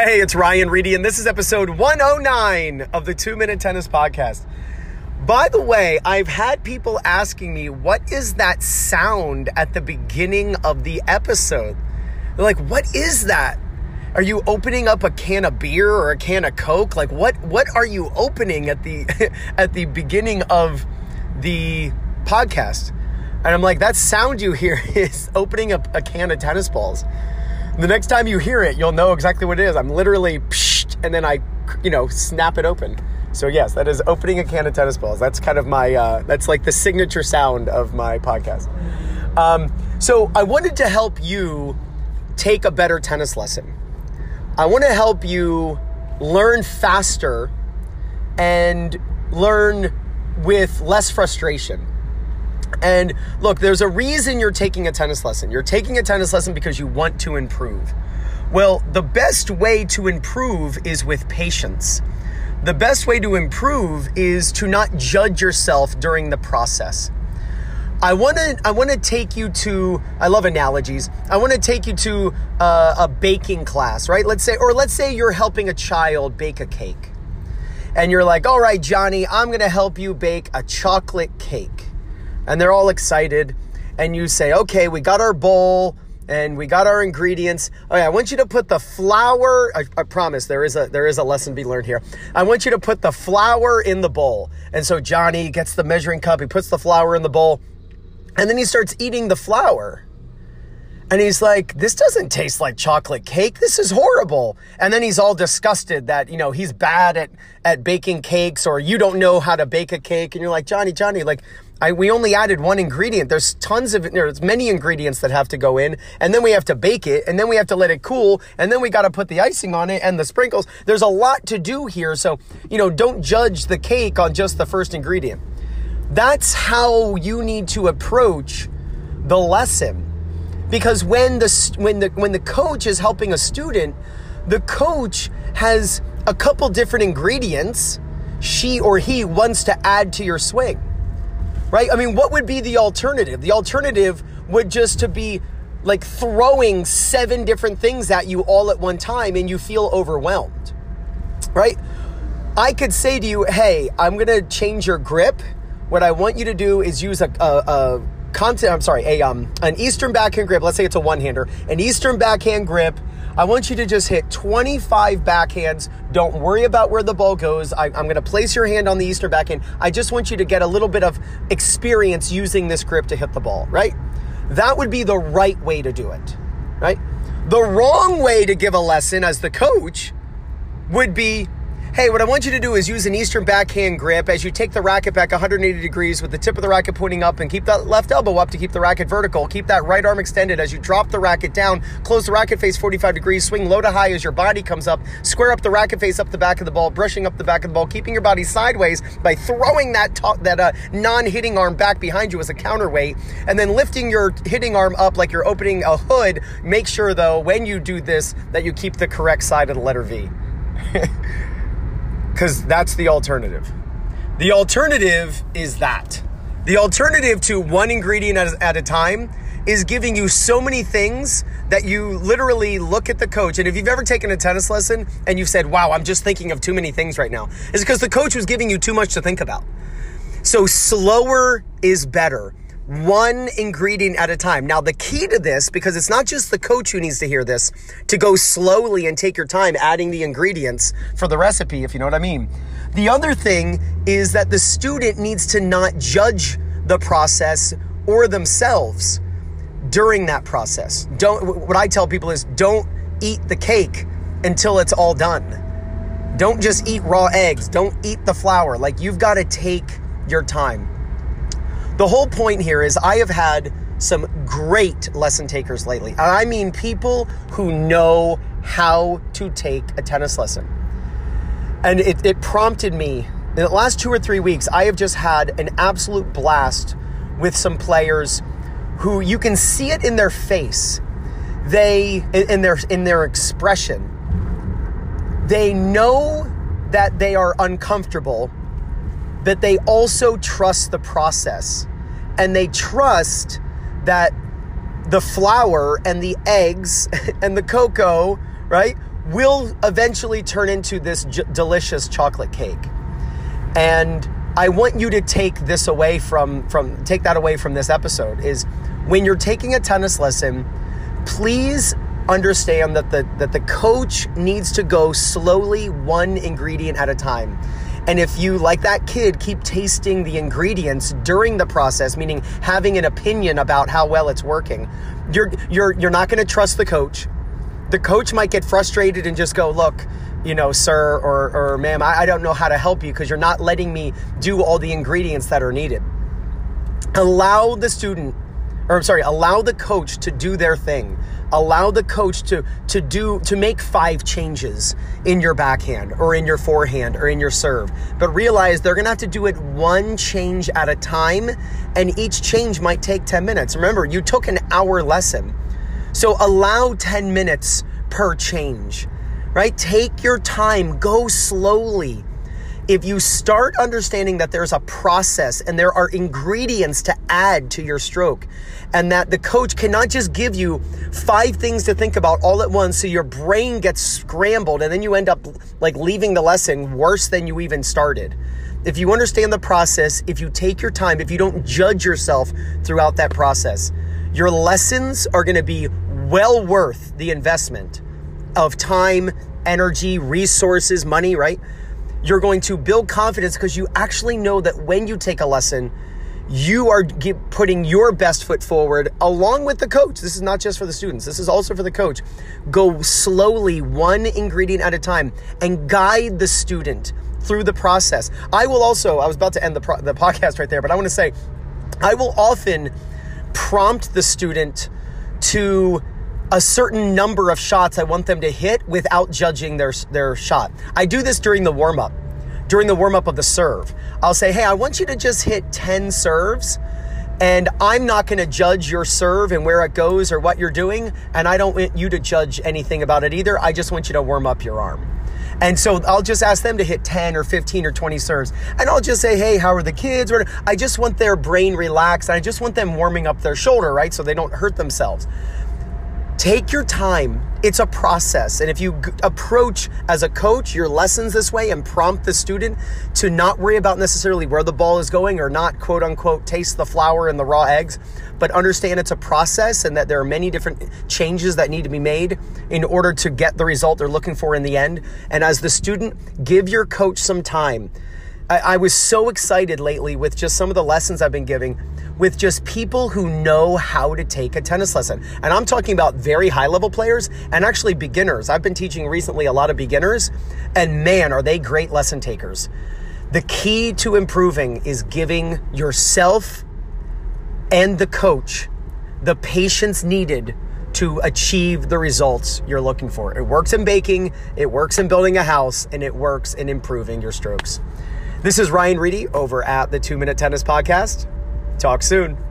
Hey, it's Ryan Reedy, and this is episode 109 of the Two Minute Tennis Podcast. By the way, I've had people asking me, what is that sound at the beginning of the episode? They're like, what is that? Are you opening up a can of beer or a can of Coke? Like what what are you opening at the at the beginning of the podcast? And I'm like, that sound you hear is opening up a can of tennis balls. The next time you hear it, you'll know exactly what it is. I'm literally and then I, you know, snap it open. So yes, that is opening a can of tennis balls. That's kind of my, uh, that's like the signature sound of my podcast. Um, so I wanted to help you take a better tennis lesson. I want to help you learn faster and learn with less frustration. And look, there's a reason you're taking a tennis lesson. You're taking a tennis lesson because you want to improve. Well, the best way to improve is with patience. The best way to improve is to not judge yourself during the process. I want to I want to take you to I love analogies. I want to take you to uh, a baking class, right? Let's say or let's say you're helping a child bake a cake. And you're like, "All right, Johnny, I'm going to help you bake a chocolate cake." And they're all excited. And you say, okay, we got our bowl and we got our ingredients. Okay, I want you to put the flour. I, I, promise there is a there is a lesson to be learned here. I want you to put the flour in the bowl. And so Johnny gets the measuring cup. He puts the flour in the bowl, and then he starts eating the flour. And he's like, this doesn't taste like chocolate cake. This is horrible. And then he's all disgusted that, you know, he's bad at, at baking cakes or you don't know how to bake a cake. And you're like, Johnny, Johnny, like, I, we only added one ingredient. There's tons of, there's many ingredients that have to go in, and then we have to bake it, and then we have to let it cool, and then we got to put the icing on it and the sprinkles. There's a lot to do here. So, you know, don't judge the cake on just the first ingredient. That's how you need to approach the lesson. Because when the, when the, when the coach is helping a student, the coach has a couple different ingredients she or he wants to add to your swing right? I mean, what would be the alternative? The alternative would just to be like throwing seven different things at you all at one time and you feel overwhelmed, right? I could say to you, hey, I'm going to change your grip. What I want you to do is use a, a, a content, I'm sorry, a, um, an Eastern backhand grip. Let's say it's a one hander, an Eastern backhand grip I want you to just hit 25 backhands. Don't worry about where the ball goes. I, am going to place your hand on the Eastern backhand. I just want you to get a little bit of experience using this grip to hit the ball, right? That would be the right way to do it, right? The wrong way to give a lesson as the coach would be Hey, what I want you to do is use an Eastern backhand grip as you take the racket back 180 degrees with the tip of the racket pointing up and keep that left elbow up to keep the racket vertical. Keep that right arm extended as you drop the racket down. Close the racket face 45 degrees. Swing low to high as your body comes up. Square up the racket face up the back of the ball, brushing up the back of the ball, keeping your body sideways by throwing that that uh, non-hitting arm back behind you as a counterweight, and then lifting your hitting arm up like you're opening a hood. Make sure though when you do this that you keep the correct side of the letter V. because that's the alternative. The alternative is that. The alternative to one ingredient at, at a time is giving you so many things that you literally look at the coach. And if you've ever taken a tennis lesson and you've said, wow, I'm just thinking of too many things right now, it's because the coach was giving you too much to think about. So slower is better one ingredient at a time. Now, the key to this, because it's not just the coach who needs to hear this, to go slowly and take your time adding the ingredients for the recipe, if you know what I mean. The other thing is that the student needs to not judge the process or themselves during that process. Don't, what I tell people is don't eat the cake until it's all done. Don't just eat raw eggs. Don't eat the flour. Like you've got to take your time. The whole point here is I have had some great lesson takers lately. I mean, people who know how to take a tennis lesson. And it, it prompted me in the last two or three weeks, I have just had an absolute blast with some players who you can see it in their face. They in their in their expression. They know that they are uncomfortable but they also trust the process and they trust that the flour and the eggs and the cocoa, right, will eventually turn into this j- delicious chocolate cake. And I want you to take this away from from take that away from this episode is when you're taking a tennis lesson, please understand that the that the coach needs to go slowly one ingredient at a time. And if you, like that kid, keep tasting the ingredients during the process, meaning having an opinion about how well it's working, you're you're you're not going to trust the coach. The coach might get frustrated and just go, "Look, you know, sir or or ma'am, I, I don't know how to help you because you're not letting me do all the ingredients that are needed." Allow the student, or I'm sorry, allow the coach to do their thing allow the coach to to do to make five changes in your backhand or in your forehand or in your serve. But realize they're going to have to do it one change at a time and each change might take 10 minutes. Remember you took an hour lesson. So allow 10 minutes per change right? Take your time. Go slowly if you start understanding that there's a process and there are ingredients to add to your stroke, and that the coach cannot just give you five things to think about all at once so your brain gets scrambled and then you end up like leaving the lesson worse than you even started. If you understand the process, if you take your time, if you don't judge yourself throughout that process, your lessons are going to be well worth the investment of time, energy, resources, money, right? You're going to build confidence because you actually know that when you take a lesson, you are putting your best foot forward along with the coach. This is not just for the students, this is also for the coach. Go slowly, one ingredient at a time, and guide the student through the process. I will also, I was about to end the, pro- the podcast right there, but I want to say, I will often prompt the student to a certain number of shots I want them to hit without judging their, their shot. I do this during the warm up, during the warm up of the serve. I'll say, hey, I want you to just hit 10 serves, and I'm not going to judge your serve and where it goes or what you're doing, and I don't want you to judge anything about it either. I just want you to warm up your arm. And so I'll just ask them to hit 10 or 15 or 20 serves. And I'll just say, hey, how are the kids? I just want their brain relaxed. I just want them warming up their shoulder, right? So they don't hurt themselves. Take your time. It's a process. And if you g- approach as a coach your lessons this way and prompt the student to not worry about necessarily where the ball is going or not quote unquote taste the flour and the raw eggs, but understand it's a process and that there are many different changes that need to be made in order to get the result they're looking for in the end. And as the student, give your coach some time. I, I was so excited lately with just some of the lessons I've been giving with just people who know how to take a tennis lesson. And I'm talking about very high level players and actually beginners. I've been teaching recently a lot of beginners, and man, are they great lesson takers. The key to improving is giving yourself and the coach the patience needed to achieve the results you're looking for. It works in baking, it works in building a house, and it works in improving your strokes. This is Ryan Reedy over at the Two Minute Tennis Podcast. Talk soon.